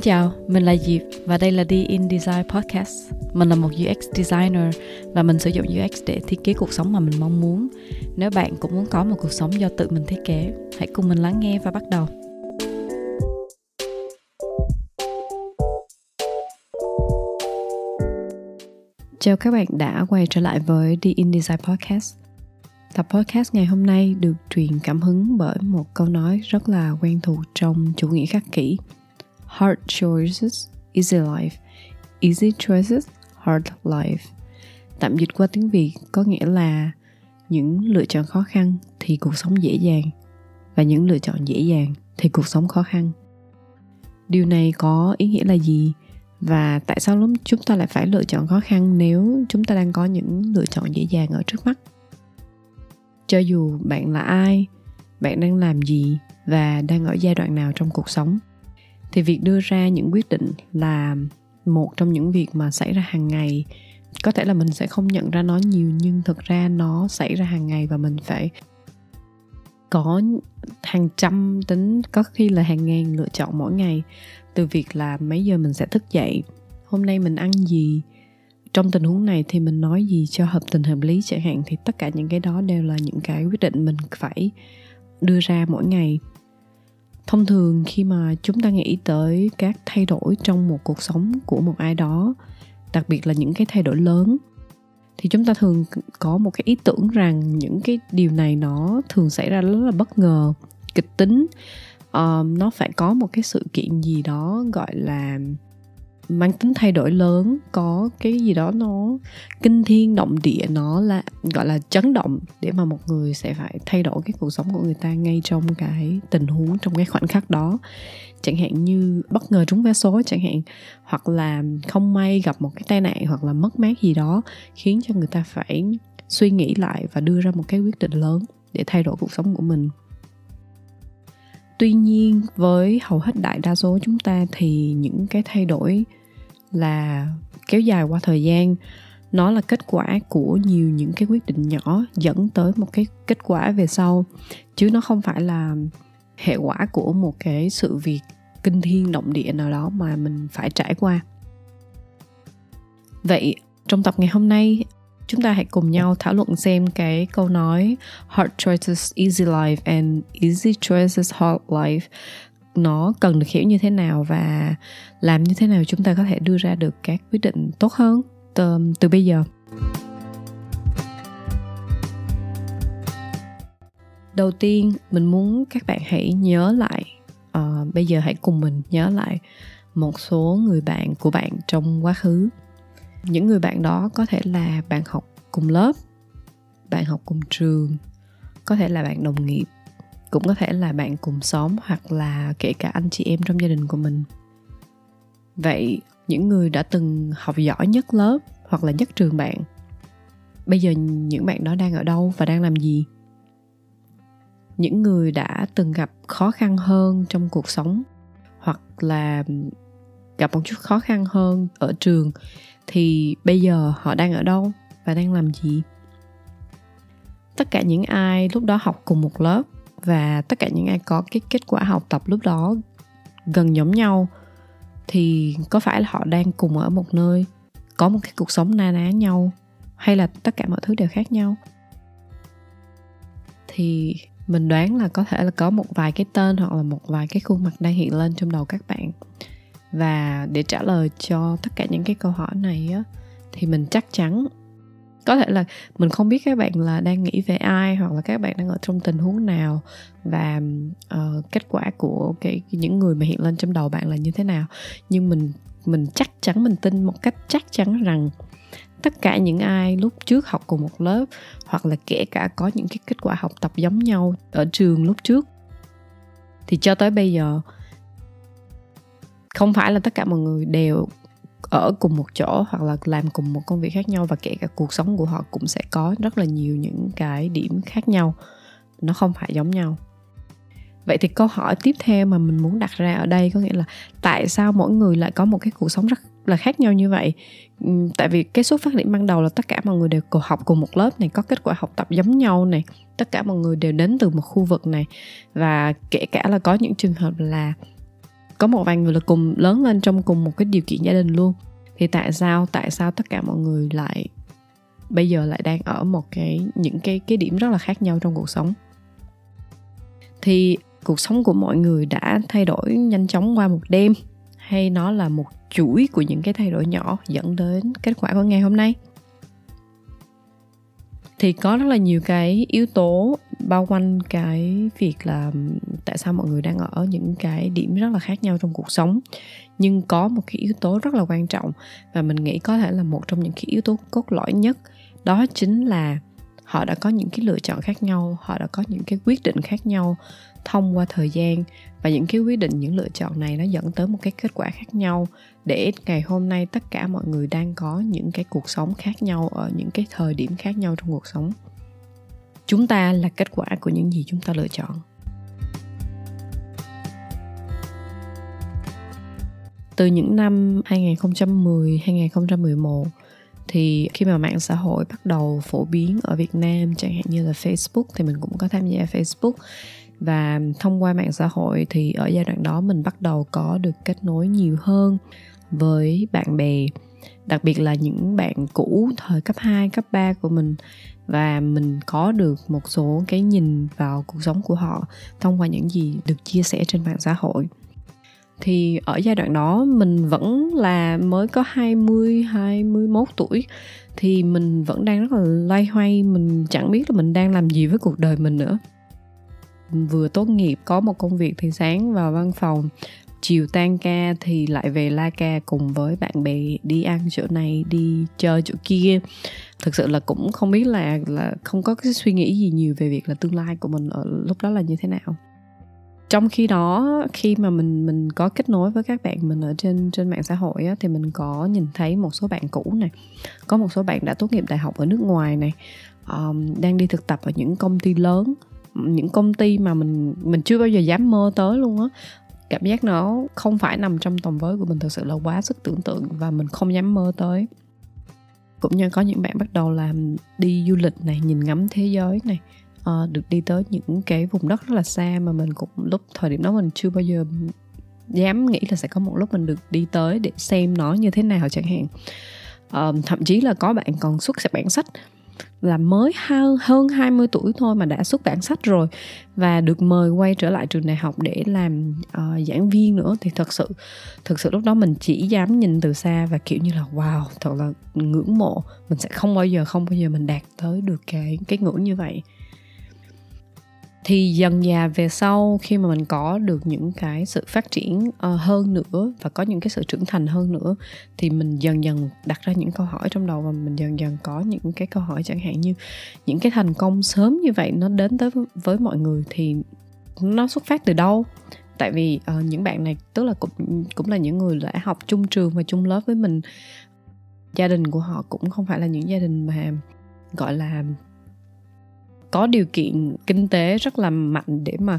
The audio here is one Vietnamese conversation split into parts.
Xin chào, mình là Diệp và đây là The In Design Podcast. Mình là một UX designer và mình sử dụng UX để thiết kế cuộc sống mà mình mong muốn. Nếu bạn cũng muốn có một cuộc sống do tự mình thiết kế, hãy cùng mình lắng nghe và bắt đầu. Chào các bạn đã quay trở lại với The In Design Podcast. Tập podcast ngày hôm nay được truyền cảm hứng bởi một câu nói rất là quen thuộc trong chủ nghĩa khắc kỷ Hard choices, easy life. Easy choices, hard life. Tạm dịch qua tiếng Việt có nghĩa là những lựa chọn khó khăn thì cuộc sống dễ dàng và những lựa chọn dễ dàng thì cuộc sống khó khăn. Điều này có ý nghĩa là gì? Và tại sao lúc chúng ta lại phải lựa chọn khó khăn nếu chúng ta đang có những lựa chọn dễ dàng ở trước mắt? Cho dù bạn là ai, bạn đang làm gì và đang ở giai đoạn nào trong cuộc sống thì việc đưa ra những quyết định là một trong những việc mà xảy ra hàng ngày. Có thể là mình sẽ không nhận ra nó nhiều, nhưng thực ra nó xảy ra hàng ngày và mình phải có hàng trăm tính, có khi là hàng ngàn lựa chọn mỗi ngày. Từ việc là mấy giờ mình sẽ thức dậy, hôm nay mình ăn gì, trong tình huống này thì mình nói gì cho hợp tình hợp lý chẳng hạn, thì tất cả những cái đó đều là những cái quyết định mình phải đưa ra mỗi ngày thông thường khi mà chúng ta nghĩ tới các thay đổi trong một cuộc sống của một ai đó đặc biệt là những cái thay đổi lớn thì chúng ta thường có một cái ý tưởng rằng những cái điều này nó thường xảy ra rất là bất ngờ kịch tính. Uh, nó phải có một cái sự kiện gì đó gọi là mang tính thay đổi lớn, có cái gì đó nó kinh thiên động địa, nó là, gọi là, chấn động để mà một người sẽ phải thay đổi cái cuộc sống của người ta ngay trong cái tình huống, trong cái khoảnh khắc đó. Chẳng hạn như bất ngờ trúng vé số chẳng hạn, hoặc là không may gặp một cái tai nạn hoặc là mất mát gì đó, khiến cho người ta phải suy nghĩ lại và đưa ra một cái quyết định lớn để thay đổi cuộc sống của mình. Tuy nhiên, với hầu hết đại đa số chúng ta thì những cái thay đổi là kéo dài qua thời gian. Nó là kết quả của nhiều những cái quyết định nhỏ dẫn tới một cái kết quả về sau, chứ nó không phải là hệ quả của một cái sự việc kinh thiên động địa nào đó mà mình phải trải qua. Vậy, trong tập ngày hôm nay, chúng ta hãy cùng nhau thảo luận xem cái câu nói, hard choices, easy life, and easy choices, hard life nó cần được hiểu như thế nào và làm như thế nào chúng ta có thể đưa ra được các quyết định tốt hơn từ, từ bây giờ. Đầu tiên mình muốn các bạn hãy nhớ lại uh, bây giờ hãy cùng mình nhớ lại một số người bạn của bạn trong quá khứ. Những người bạn đó có thể là bạn học cùng lớp bạn học cùng trường có thể là bạn đồng nghiệp cũng có thể là bạn cùng xóm hoặc là kể cả anh chị em trong gia đình của mình. Vậy, những người đã từng học giỏi nhất lớp hoặc là nhất trường bạn, bây giờ những bạn đó đang ở đâu và đang làm gì? Những người đã từng gặp khó khăn hơn trong cuộc sống hoặc là gặp một chút khó khăn hơn ở trường thì bây giờ họ đang ở đâu và đang làm gì? Tất cả những ai lúc đó học cùng một lớp và tất cả những ai có cái kết quả học tập lúc đó gần giống nhau thì có phải là họ đang cùng ở một nơi, có một cái cuộc sống na ná nhau, hay là tất cả mọi thứ đều khác nhau? Thì mình đoán là có thể là có một vài cái tên hoặc là một vài cái khuôn mặt đang hiện lên trong đầu các bạn. Và để trả lời cho tất cả những cái câu hỏi này á, thì mình chắc chắn có thể là mình không biết các bạn là đang nghĩ về ai hoặc là các bạn đang ở trong tình huống nào và uh, kết quả của cái những người mà hiện lên trong đầu bạn là như thế nào. Nhưng mình mình chắc chắn mình tin một cách chắc chắn rằng tất cả những ai lúc trước học cùng một lớp hoặc là kể cả có những cái kết quả học tập giống nhau ở trường lúc trước thì cho tới bây giờ không phải là tất cả mọi người đều ở cùng một chỗ hoặc là làm cùng một công việc khác nhau và kể cả cuộc sống của họ cũng sẽ có rất là nhiều những cái điểm khác nhau. Nó không phải giống nhau. Vậy thì câu hỏi tiếp theo mà mình muốn đặt ra ở đây có nghĩa là tại sao mỗi người lại có một cái cuộc sống rất là khác nhau như vậy? Ừ, tại vì cái xuất phát điểm ban đầu là tất cả mọi người đều cùng học cùng một lớp này, có kết quả học tập giống nhau này, tất cả mọi người đều đến từ một khu vực này. Và kể cả là có những trường hợp là có một vài người là cùng lớn lên trong cùng một cái điều kiện gia đình luôn. Thì tại sao tại sao tất cả mọi người lại bây giờ lại đang ở một cái, những cái cái điểm rất là khác nhau trong cuộc sống? Thì cuộc sống của mọi người đã thay đổi nhanh chóng qua một đêm, hay nó là một chuỗi của những cái thay đổi nhỏ dẫn đến kết quả của ngày hôm nay? Thì có rất là nhiều cái yếu tố bao quanh cái việc là tại sao mọi người đang ở những cái điểm rất là khác nhau trong cuộc sống. Nhưng có một cái yếu tố rất là quan trọng và mình nghĩ có thể là một trong những cái yếu tố cốt lõi nhất, đó chính là họ đã có những cái lựa chọn khác nhau họ đã có những cái quyết định khác nhau thông qua thời gian. Và những cái quyết định những lựa chọn này nó dẫn tới một cái kết quả khác nhau để ngày hôm nay tất cả mọi người đang có những cái cuộc sống khác nhau ở những cái thời điểm khác nhau trong cuộc sống. Chúng ta là kết quả của những gì chúng ta lựa chọn. Từ những năm 2010, 2011 thì khi mà mạng xã hội bắt đầu phổ biến ở Việt Nam chẳng hạn như là Facebook thì mình cũng có tham gia Facebook. Và thông qua mạng xã hội thì ở giai đoạn đó mình bắt đầu có được kết nối nhiều hơn với bạn bè đặc biệt là những bạn cũ thời cấp 2, cấp 3 của mình. Và mình có được một số cái nhìn vào cuộc sống của họ thông qua những gì được chia sẻ trên mạng xã hội thì ở giai đoạn đó mình vẫn là mới có 20, 21 tuổi thì mình vẫn đang rất là loay hoay, mình chẳng biết là mình đang làm gì với cuộc đời mình nữa. Vừa tốt nghiệp có một công việc thì sáng vào văn phòng, chiều tan ca thì lại về la ca cùng với bạn bè đi ăn chỗ này, đi chơi chỗ kia. Thực sự là cũng không biết là là không có cái suy nghĩ gì nhiều về việc là tương lai của mình ở lúc đó là như thế nào trong khi đó khi mà mình mình có kết nối với các bạn mình ở trên trên mạng xã hội á, thì mình có nhìn thấy một số bạn cũ này có một số bạn đã tốt nghiệp đại học ở nước ngoài này um, đang đi thực tập ở những công ty lớn những công ty mà mình mình chưa bao giờ dám mơ tới luôn á. Cảm giác nó không phải nằm trong tầm với của mình thực sự là quá sức tưởng tượng và mình không dám mơ tới. Cũng như có những bạn bắt đầu làm đi du lịch này nhìn ngắm thế giới này uh, được đi tới những cái vùng đất rất là xa mà mình cũng lúc thời điểm đó mình chưa bao giờ dám nghĩ là sẽ có một lúc mình được đi tới để xem nó như thế nào chẳng hạn. Uh, thậm chí là có bạn còn xuất bản sách là mới hơn hơn 20 tuổi thôi mà đã xuất bản sách rồi và được mời quay trở lại trường đại học để làm uh, giảng viên nữa. Thì thật sự thực sự lúc đó mình chỉ dám nhìn từ xa và kiểu như là wow thật là ngưỡng mộ. Mình sẽ không bao giờ không bao giờ mình đạt tới được cái cái ngưỡng như vậy thì dần dà về sau khi mà mình có được những cái sự phát triển uh, hơn nữa và có những cái sự trưởng thành hơn nữa thì mình dần dần đặt ra những câu hỏi trong đầu và mình dần dần có những cái câu hỏi chẳng hạn như những cái thành công sớm như vậy nó đến tới với mọi người thì nó xuất phát từ đâu? Tại vì uh, những bạn này tức là cũng cũng là những người đã học chung trường và chung lớp với mình. Gia đình của họ cũng không phải là những gia đình mà gọi là có điều kiện kinh tế rất là mạnh để mà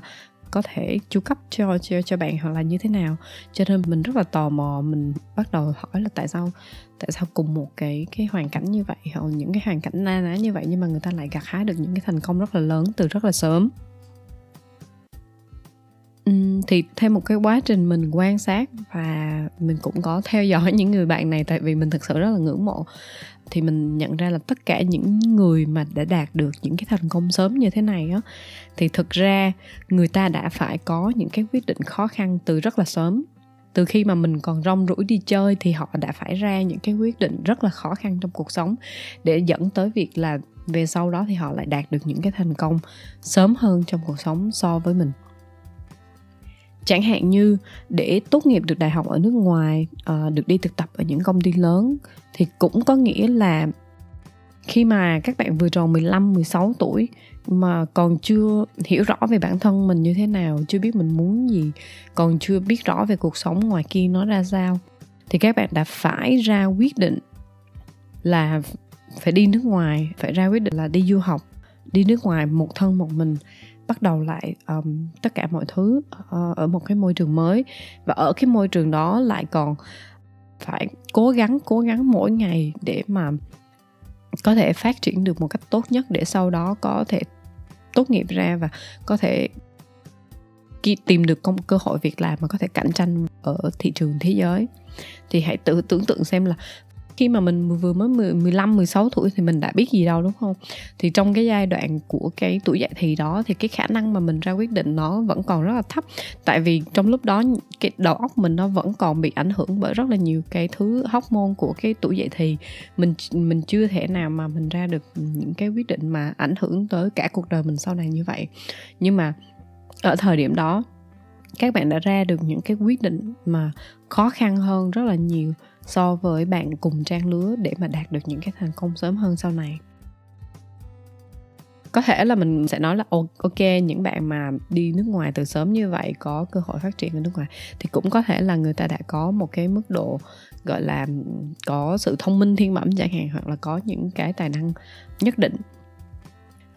có thể chu cấp cho cho cho bạn hoặc là như thế nào. Cho nên mình rất là tò mò, mình bắt đầu hỏi là tại sao tại sao cùng một cái cái hoàn cảnh như vậy, hoặc những cái hoàn cảnh na ná như vậy nhưng mà người ta lại gặt hái được những cái thành công rất là lớn từ rất là sớm. Thì theo một cái quá trình mình quan sát và mình cũng có theo dõi những người bạn này tại vì mình thực sự rất là ngưỡng mộ thì mình nhận ra là tất cả những người mà đã đạt được những cái thành công sớm như thế này á, thì thực ra người ta đã phải có những cái quyết định khó khăn từ rất là sớm. Từ khi mà mình còn rong rủi đi chơi thì họ đã phải ra những cái quyết định rất là khó khăn trong cuộc sống để dẫn tới việc là về sau đó thì họ lại đạt được những cái thành công sớm hơn trong cuộc sống so với mình chẳng hạn như để tốt nghiệp được đại học ở nước ngoài uh, được đi thực tập ở những công ty lớn thì cũng có nghĩa là khi mà các bạn vừa tròn 15, 16 tuổi mà còn chưa hiểu rõ về bản thân mình như thế nào, chưa biết mình muốn gì, còn chưa biết rõ về cuộc sống ngoài kia nó ra sao thì các bạn đã phải ra quyết định là phải đi nước ngoài, phải ra quyết định là đi du học, đi nước ngoài một thân một mình bắt đầu lại um, tất cả mọi thứ uh, ở một cái môi trường mới. Và ở cái môi trường đó lại còn phải cố gắng cố gắng mỗi ngày để mà có thể phát triển được một cách tốt nhất để sau đó có thể tốt nghiệp ra và có thể tìm được công cơ hội việc làm mà có thể cạnh tranh ở thị trường thế giới. Thì hãy tự tưởng tượng xem là khi mà mình vừa mới 10, 15 16 tuổi thì mình đã biết gì đâu đúng không? Thì trong cái giai đoạn của cái tuổi dậy thì đó thì cái khả năng mà mình ra quyết định nó vẫn còn rất là thấp tại vì trong lúc đó cái đầu óc mình nó vẫn còn bị ảnh hưởng bởi rất là nhiều cái thứ hormone của cái tuổi dậy thì mình mình chưa thể nào mà mình ra được những cái quyết định mà ảnh hưởng tới cả cuộc đời mình sau này như vậy. Nhưng mà ở thời điểm đó các bạn đã ra được những cái quyết định mà khó khăn hơn rất là nhiều so với bạn cùng trang lứa để mà đạt được những cái thành công sớm hơn sau này. Có thể là mình sẽ nói là ok, những bạn mà đi nước ngoài từ sớm như vậy có cơ hội phát triển ở nước ngoài. Thì cũng có thể là người ta đã có một cái mức độ, gọi là, có sự thông minh thiên bẩm chẳng hạn, hoặc là có những cái tài năng nhất định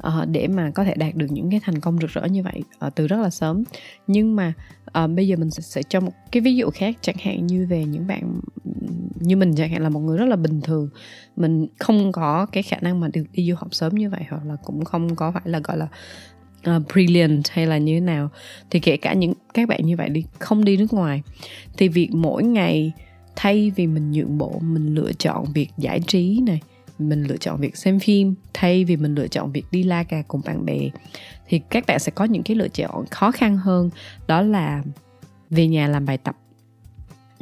uh, để mà có thể đạt được những cái thành công rực rỡ như vậy uh, từ rất là sớm. Nhưng mà uh, bây giờ mình sẽ, sẽ cho một cái ví dụ khác chẳng hạn như về những bạn như mình chẳng hạn là một người rất là bình thường. Mình không có cái khả năng mà được đi du học sớm như vậy hoặc là cũng không có phải là gọi là uh, brilliant hay là như thế nào. Thì kể cả những các bạn như vậy đi không đi nước ngoài. Thì việc mỗi ngày thay vì mình nhượng bộ mình lựa chọn việc giải trí này mình lựa chọn việc xem phim thay vì mình lựa chọn việc đi la cà cùng bạn bè thì các bạn sẽ có những cái lựa chọn khó khăn hơn đó là về nhà làm bài tập.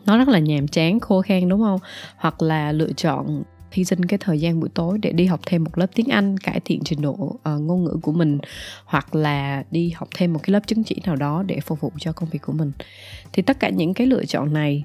Nó rất là nhàm chán khô khan đúng không? Hoặc là lựa chọn hy sinh cái thời gian buổi tối để đi học thêm một lớp tiếng Anh cải thiện trình độ uh, ngôn ngữ của mình hoặc là đi học thêm một cái lớp chứng chỉ nào đó để phục vụ cho công việc của mình. Thì tất cả những cái lựa chọn này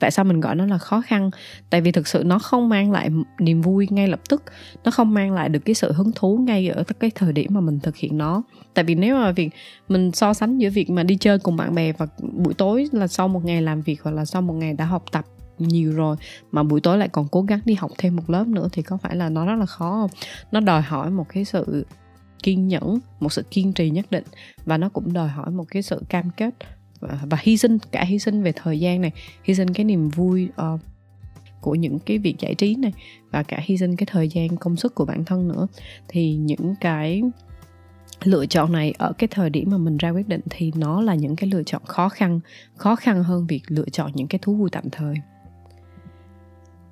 tại sao mình gọi nó là khó khăn? Tại vì thực sự nó không mang lại niềm vui ngay lập tức. Nó không mang lại được cái sự hứng thú ngay ở cái thời điểm mà mình thực hiện nó. Tại vì nếu mà việc, mình so sánh giữa việc mà đi chơi cùng bạn bè và buổi tối là sau một ngày làm việc hoặc là sau một ngày đã học tập nhiều rồi, mà buổi tối lại còn cố gắng đi học thêm một lớp nữa thì có phải là nó rất là khó không? Nó đòi hỏi một cái sự kiên nhẫn, một sự kiên trì nhất định và nó cũng đòi hỏi một cái sự cam kết và, và hy sinh cả hy sinh về thời gian này hy sinh cái niềm vui uh, của những cái việc giải trí này và cả hy sinh cái thời gian công sức của bản thân nữa. Thì những cái lựa chọn này ở cái thời điểm mà mình ra quyết định thì nó là những cái lựa chọn khó khăn khó khăn hơn việc lựa chọn những cái thú vui tạm thời.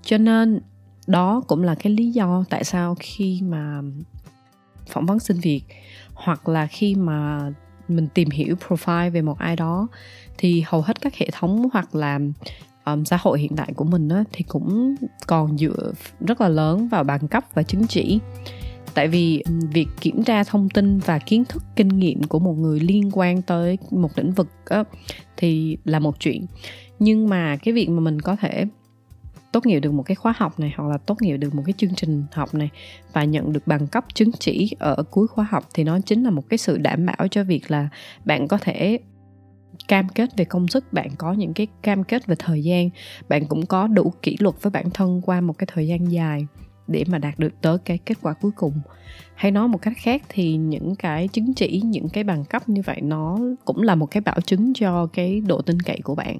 Cho nên đó cũng là cái lý do tại sao khi mà phỏng vấn xin việc hoặc là khi mà mình tìm hiểu profile về một ai đó thì hầu hết các hệ thống hoặc là um, xã hội hiện tại của mình á, thì cũng còn dựa rất là lớn vào bằng cấp và chứng chỉ. Tại vì việc kiểm tra thông tin và kiến thức kinh nghiệm của một người liên quan tới một lĩnh vực á, thì là một chuyện. Nhưng mà cái việc mà mình có thể tốt nghiệp được một cái khóa học này, hoặc là tốt nghiệp được một cái chương trình học này và nhận được bằng cấp chứng chỉ ở cuối khóa học thì nó chính là một cái sự đảm bảo cho việc là bạn có thể cam kết về công sức, bạn có những cái cam kết về thời gian, bạn cũng có đủ kỷ luật với bản thân qua một cái thời gian dài để mà đạt được tới cái kết quả cuối cùng. Hay nói một cách khác thì những cái chứng chỉ, những cái bằng cấp như vậy nó cũng là một cái bảo chứng cho cái độ tin cậy của bạn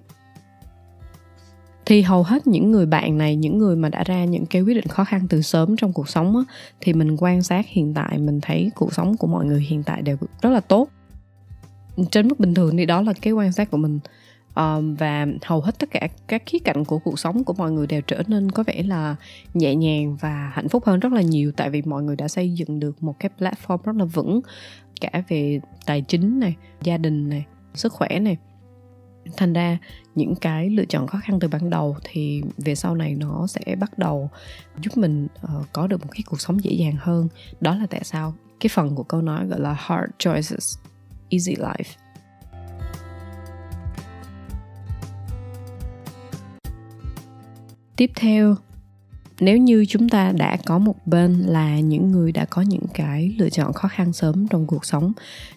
thì hầu hết những người bạn này những người mà đã ra những cái quyết định khó khăn từ sớm trong cuộc sống á, thì mình quan sát hiện tại mình thấy cuộc sống của mọi người hiện tại đều rất là tốt. Trên mức bình thường thì đó là cái quan sát của mình. À, và hầu hết tất cả các khía cạnh của cuộc sống của mọi người đều trở nên có vẻ là nhẹ nhàng và hạnh phúc hơn rất là nhiều tại vì mọi người đã xây dựng được một cái platform rất là vững cả về tài chính này gia đình này sức khỏe này thành ra những cái lựa chọn khó khăn từ ban đầu thì về sau này nó sẽ bắt đầu giúp mình uh, có được một cái cuộc sống dễ dàng hơn. Đó là tại sao cái phần của câu nói gọi là hard choices easy life. Tiếp theo nếu như chúng ta đã có một bên là những người đã có những cái lựa chọn khó khăn sớm trong cuộc sống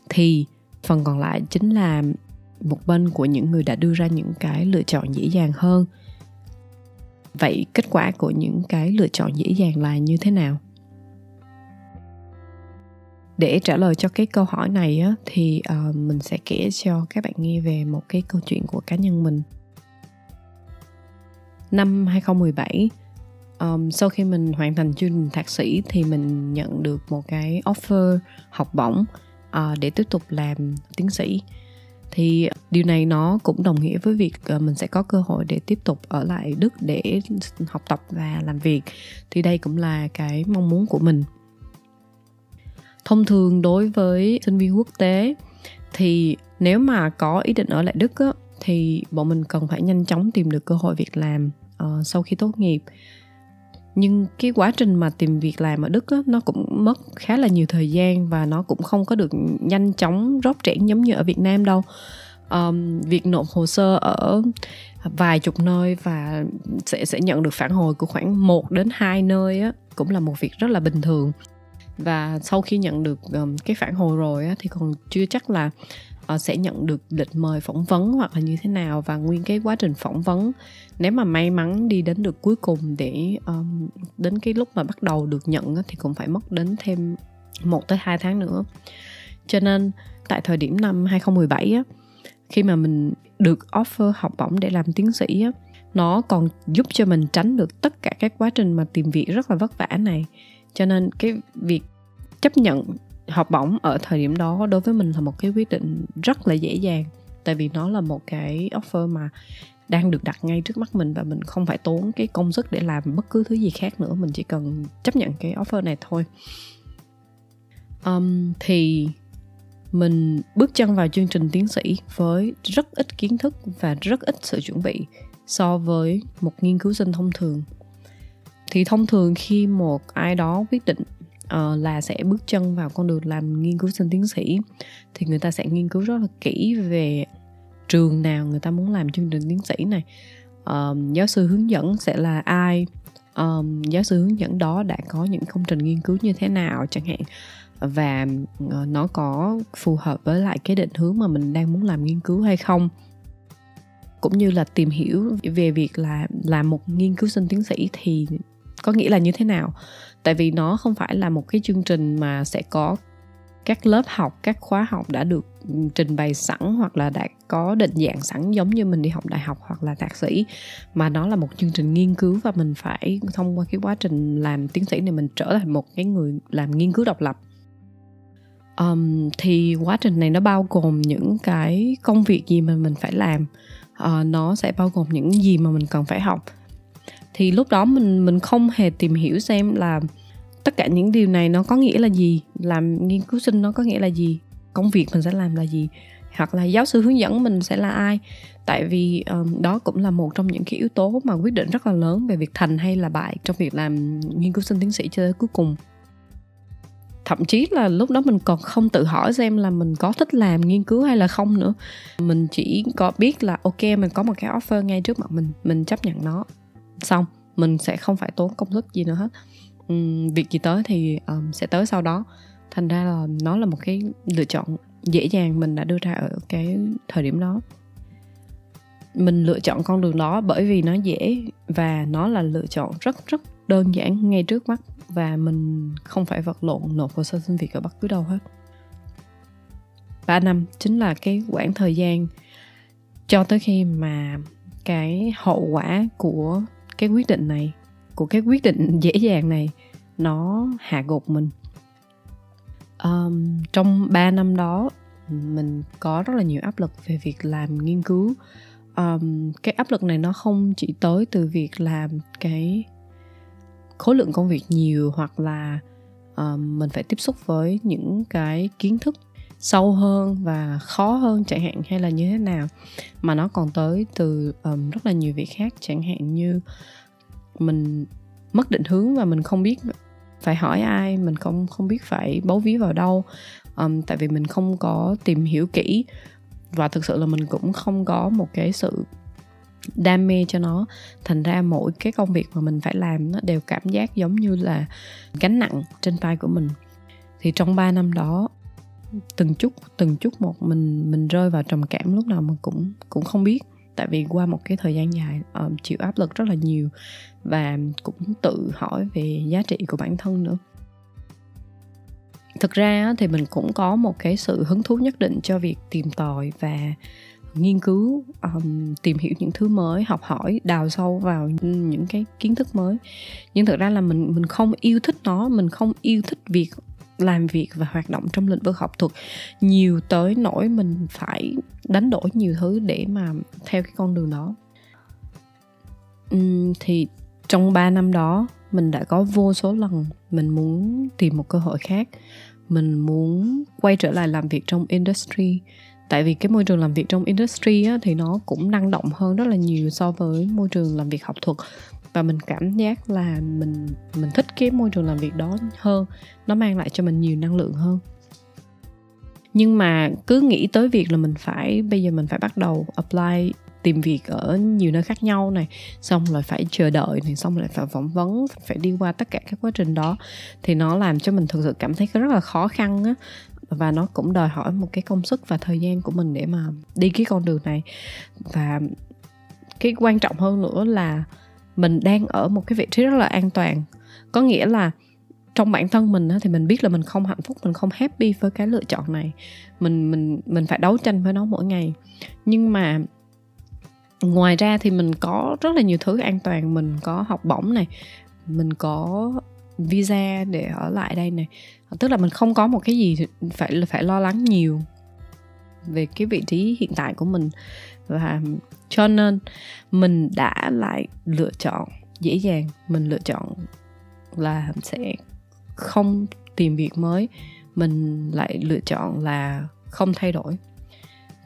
thì phần còn lại chính là một bên của những người đã đưa ra những cái lựa chọn dễ dàng hơn. Vậy kết quả của những cái lựa chọn dễ dàng là như thế nào? Để trả lời cho cái câu hỏi này á, thì uh, mình sẽ kể cho các bạn nghe về một cái câu chuyện của cá nhân mình. Năm 2017 um, sau khi mình hoàn thành chương trình thạc sĩ thì mình nhận được một cái offer học bổng uh, để tiếp tục làm tiến sĩ thì điều này nó cũng đồng nghĩa với việc ờ, mình sẽ có cơ hội để tiếp tục ở lại đức để học tập và làm việc. Thì đây cũng là cái mong muốn của mình. Thông thường đối với sinh viên quốc tế thì nếu mà có ý định ở lại đức á, thì bọn mình cần phải nhanh chóng tìm được cơ hội việc làm uh, sau khi tốt nghiệp nhưng cái quá trình mà tìm việc làm ở đức á, nó cũng mất khá là nhiều thời gian và nó cũng không có được nhanh chóng rót rẽn giống như ở việt nam đâu. Um, việc nộp hồ sơ ở vài chục nơi và sẽ sẽ nhận được phản hồi của khoảng 1 đến 2 nơi á cũng là một việc rất là bình thường. Và sau khi nhận được um, cái phản hồi rồi á, thì còn chưa chắc là uh, sẽ nhận được lịch mời phỏng vấn hoặc là như thế nào và nguyên cái quá trình phỏng vấn. Nếu mà may mắn đi đến được cuối cùng để um, đến cái lúc mà bắt đầu được nhận thì cũng phải mất đến thêm một tới hai tháng nữa. Cho nên tại thời điểm năm 2017 á, khi mà mình được offer học bổng để làm tiến sĩ á, nó còn giúp cho mình tránh được tất cả các quá trình mà tìm việc rất là vất vả này. Cho nên cái việc chấp nhận học bổng ở thời điểm đó đối với mình là một cái quyết định rất là dễ dàng. Tại vì nó là một cái offer mà đang được đặt ngay trước mắt mình và mình không phải tốn cái công sức để làm bất cứ thứ gì khác nữa. Mình chỉ cần chấp nhận cái offer này thôi. Um, thì mình bước chân vào chương trình tiến sĩ với rất ít kiến thức và rất ít sự chuẩn bị so với một nghiên cứu sinh thông thường. Thì thông thường khi một ai đó quyết định uh, là sẽ bước chân vào con đường làm nghiên cứu sinh tiến sĩ. Thì người ta sẽ nghiên cứu rất là kỹ về trường nào người ta muốn làm chương trình tiến sĩ này. Um, giáo sư hướng dẫn sẽ là ai? Um, giáo sư hướng dẫn đó đã có những công trình nghiên cứu như thế nào chẳng hạn. Và uh, nó có phù hợp với lại cái định hướng mà mình đang muốn làm nghiên cứu hay không? Cũng như là tìm hiểu về việc là làm một nghiên cứu sinh tiến sĩ thì có nghĩa là như thế nào? Tại vì nó không phải là một cái chương trình mà sẽ có các lớp học các khóa học đã được ừ, trình bày sẵn hoặc là đã có định dạng sẵn giống như mình đi học đại học hoặc là thạc sĩ. Mà nó là một chương trình nghiên cứu và mình phải thông qua cái quá trình làm tiến sĩ này mình trở thành một cái người làm nghiên cứu độc lập. Um, thì quá trình này nó bao gồm những cái công việc gì mà mình phải làm. Uh, nó sẽ bao gồm những gì mà mình cần phải học thì lúc đó mình mình không hề tìm hiểu xem là tất cả những điều này nó có nghĩa là gì làm nghiên cứu sinh nó có nghĩa là gì công việc mình sẽ làm là gì hoặc là giáo sư hướng dẫn mình sẽ là ai. Tại vì um, đó cũng là một trong những cái yếu tố mà quyết định rất là lớn về việc thành hay là bại trong việc làm nghiên cứu sinh tiến sĩ cho tới cuối cùng. Thậm chí là lúc đó mình còn không tự hỏi xem là mình có thích làm nghiên cứu hay là không nữa. Mình chỉ có biết là ok mình có một cái offer ngay trước mặt mình mình chấp nhận nó xong mình sẽ không phải tốn công sức gì nữa hết. Um, việc gì tới thì um, sẽ tới sau đó. Thành ra là nó là một cái lựa chọn dễ dàng mình đã đưa ra ở cái thời điểm đó. Mình lựa chọn con đường đó bởi vì nó dễ và nó là lựa chọn rất rất đơn giản ngay trước mắt và mình không phải vật lộn nộp hồ sơ xin việc ở bất cứ đâu hết. 3 năm chính là cái quãng thời gian cho tới khi mà cái hậu quả của cái quyết định này của cái quyết định dễ dàng này nó hạ gục mình. Um, trong 3 năm đó mình có rất là nhiều áp lực về việc làm nghiên cứu. Um, cái áp lực này nó không chỉ tới từ việc làm cái khối lượng công việc nhiều hoặc là um, mình phải tiếp xúc với những cái kiến thức sâu hơn và khó hơn chẳng hạn hay là như thế nào. Mà nó còn tới từ um, rất là nhiều việc khác chẳng hạn như mình mất định hướng và mình không biết phải hỏi ai mình không không biết phải bấu víu vào đâu. Um, tại vì mình không có tìm hiểu kỹ và thực sự là mình cũng không có một cái sự đam mê cho nó. Thành ra mỗi cái công việc mà mình phải làm nó đều cảm giác giống như là gánh nặng trên vai của mình. Thì trong 3 năm đó từng chút từng chút một mình mình rơi vào trầm cảm lúc nào mình cũng cũng không biết. Tại vì qua một cái thời gian dài um, chịu áp lực rất là nhiều và cũng tự hỏi về giá trị của bản thân nữa. Thực ra thì mình cũng có một cái sự hứng thú nhất định cho việc tìm tòi và nghiên cứu um, tìm hiểu những thứ mới học hỏi đào sâu vào những cái kiến thức mới. Nhưng thực ra là mình mình không yêu thích nó mình không yêu thích việc làm việc và hoạt động trong lĩnh vực học thuật. Nhiều tới nỗi mình phải đánh đổi nhiều thứ để mà theo cái con đường đó. Uhm, thì trong 3 năm đó mình đã có vô số lần mình muốn tìm một cơ hội khác. Mình muốn quay trở lại làm việc trong industry. Tại vì cái môi trường làm việc trong industry á, thì nó cũng năng động hơn rất là nhiều so với môi trường làm việc học thuật và mình cảm giác là mình mình thích cái môi trường làm việc đó hơn. Nó mang lại cho mình nhiều năng lượng hơn. Nhưng mà cứ nghĩ tới việc là mình phải, bây giờ mình phải bắt đầu apply, tìm việc ở nhiều nơi khác nhau này, xong rồi phải chờ đợi này, xong rồi phải phỏng vấn, phải đi qua tất cả các quá trình đó, thì nó làm cho mình thực sự cảm thấy rất là khó khăn á. Và nó cũng đòi hỏi một cái công sức và thời gian của mình để mà đi cái con đường này. Và cái quan trọng hơn nữa là mình đang ở một cái vị trí rất là an toàn. Có nghĩa là trong bản thân mình thì mình biết là mình không hạnh phúc, mình không happy với cái lựa chọn này. Mình mình mình phải đấu tranh với nó mỗi ngày. Nhưng mà ngoài ra thì mình có rất là nhiều thứ an toàn. Mình có học bổng này, mình có visa để ở lại đây này. Tức là mình không có một cái gì phải phải lo lắng nhiều về cái vị trí hiện tại của mình và cho nên mình đã lại lựa chọn, dễ dàng, mình lựa chọn là sẽ không tìm việc mới. Mình lại lựa chọn là không thay đổi.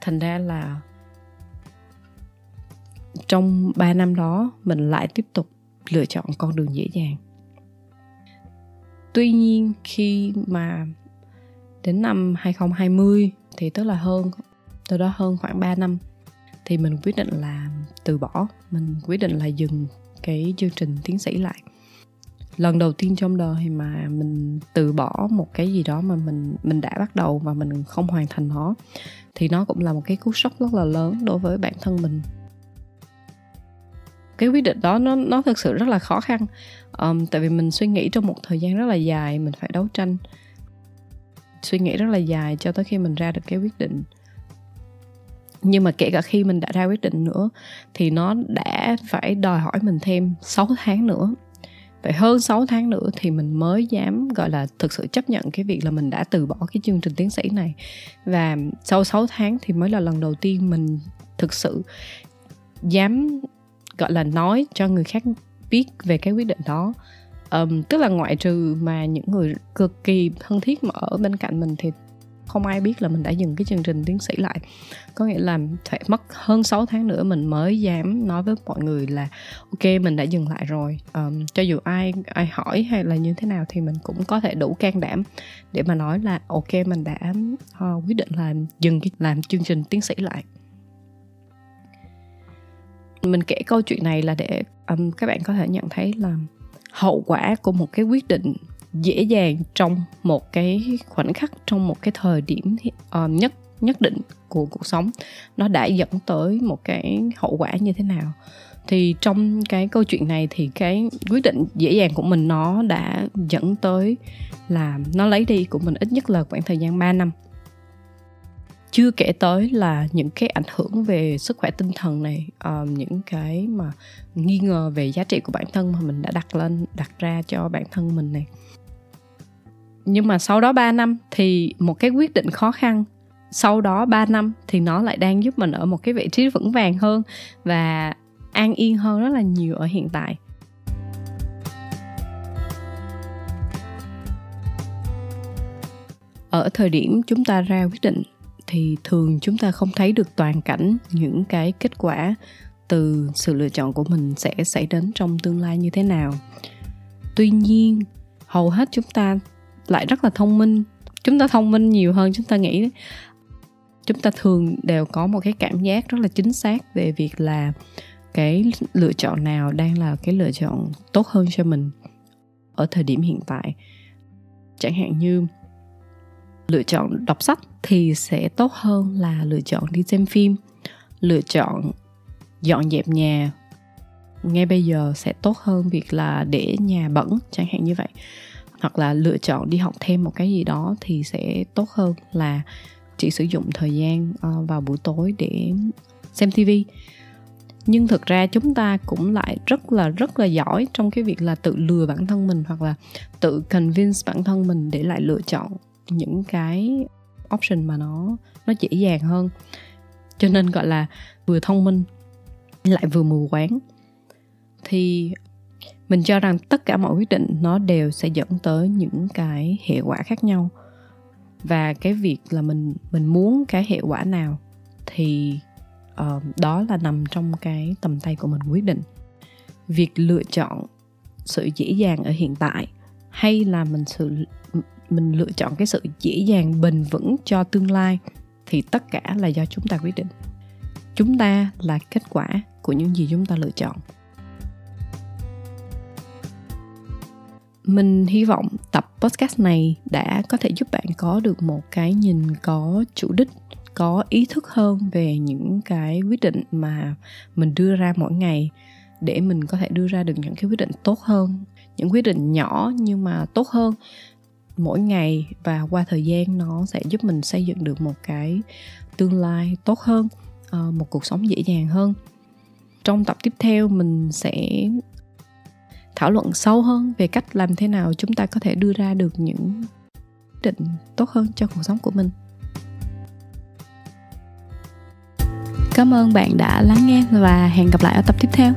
Thành ra là trong 3 năm đó, mình lại tiếp tục lựa chọn con đường dễ dàng. Tuy nhiên, khi mà đến năm 2020 thì tức là hơn, từ đó hơn khoảng 3 năm thì mình quyết định là từ bỏ. Mình quyết định là dừng cái chương trình tiến sĩ lại. Lần đầu tiên trong đời mà mình từ bỏ một cái gì đó mà mình mình đã bắt đầu và mình không hoàn thành nó thì nó cũng là một cái cú sốc rất là lớn đối với bản thân mình. Cái quyết định đó nó nó thực sự rất là khó khăn. Um, tại vì mình suy nghĩ trong một thời gian rất là dài mình phải đấu tranh. Suy nghĩ rất là dài cho tới khi mình ra được cái quyết định nhưng mà kể cả khi mình đã ra quyết định nữa thì nó đã phải đòi hỏi mình thêm 6 tháng nữa. Vậy hơn 6 tháng nữa thì mình mới dám gọi là thực sự chấp nhận cái việc là mình đã từ bỏ cái chương trình tiến sĩ này. Và sau 6 tháng thì mới là lần đầu tiên mình thực sự dám gọi là nói cho người khác biết về cái quyết định đó. Um, tức là ngoại trừ mà những người cực kỳ thân thiết mà ở bên cạnh mình thì không ai biết là mình đã dừng cái chương trình tiến sĩ lại. Có nghĩa là phải mất hơn 6 tháng nữa mình mới dám nói với mọi người là ok mình đã dừng lại rồi. Um, cho dù ai ai hỏi hay là như thế nào thì mình cũng có thể đủ can đảm để mà nói là ok mình đã uh, quyết định là dừng cái làm chương trình tiến sĩ lại. Mình kể câu chuyện này là để um, các bạn có thể nhận thấy là hậu quả của một cái quyết định dễ dàng trong một cái khoảnh khắc trong một cái thời điểm uh, nhất nhất định của cuộc sống. Nó đã dẫn tới một cái hậu quả như thế nào? Thì trong cái câu chuyện này thì cái quyết định dễ dàng của mình nó đã dẫn tới là nó lấy đi của mình ít nhất là khoảng thời gian 3 năm. Chưa kể tới là những cái ảnh hưởng về sức khỏe tinh thần này uh, những cái mà nghi ngờ về giá trị của bản thân mà mình đã đặt lên đặt ra cho bản thân mình này nhưng mà sau đó 3 năm thì một cái quyết định khó khăn. Sau đó 3 năm thì nó lại đang giúp mình ở một cái vị trí vững vàng hơn và an yên hơn rất là nhiều ở hiện tại. Ở thời điểm chúng ta ra quyết định thì thường chúng ta không thấy được toàn cảnh những cái kết quả từ sự lựa chọn của mình sẽ xảy đến trong tương lai như thế nào. Tuy nhiên, hầu hết chúng ta lại rất là thông minh. Chúng ta thông minh nhiều hơn chúng ta nghĩ. Chúng ta thường đều có một cái cảm giác rất là chính xác về việc là cái lựa chọn nào đang là cái lựa chọn tốt hơn cho mình ở thời điểm hiện tại. Chẳng hạn như lựa chọn đọc sách thì sẽ tốt hơn là lựa chọn đi xem phim. Lựa chọn dọn dẹp nhà ngay bây giờ sẽ tốt hơn việc là để nhà bẩn, chẳng hạn như vậy hoặc là lựa chọn đi học thêm một cái gì đó thì sẽ tốt hơn là chỉ sử dụng thời gian ờ, vào buổi tối để xem tivi nhưng thực ra chúng ta cũng lại rất là rất là giỏi trong cái việc là tự lừa bản thân mình hoặc là tự convince bản thân mình để lại lựa chọn những cái option mà nó nó dễ dàng hơn. Cho nên gọi là vừa thông minh lại vừa mù quáng. Thì mình cho rằng tất cả mọi quyết định nó đều sẽ dẫn tới những cái hệ quả khác nhau. Và cái việc là mình mình muốn cái hệ quả nào thì uh, đó là nằm trong cái tầm tay của mình quyết định. Việc lựa chọn sự dễ dàng ở hiện tại hay là mình sự mình lựa chọn cái sự dễ dàng bền vững cho tương lai thì tất cả là do chúng ta quyết định. Chúng ta là kết quả của những gì chúng ta lựa chọn. Mình hy vọng tập podcast này đã có thể giúp bạn có được một cái nhìn có chủ đích, có ý thức hơn về những cái quyết định mà mình đưa ra mỗi ngày để mình có thể đưa ra được những cái quyết định tốt hơn. Những quyết định nhỏ nhưng mà tốt hơn mỗi ngày và qua thời gian nó sẽ giúp mình xây dựng được một cái tương lai tốt hơn ờ, một cuộc sống dễ dàng hơn. Trong tập tiếp theo, mình sẽ thảo luận sâu hơn về cách làm thế nào chúng ta có thể đưa ra được những định tốt hơn cho cuộc sống của mình. Cảm ơn bạn đã lắng nghe và hẹn gặp lại ở tập tiếp theo.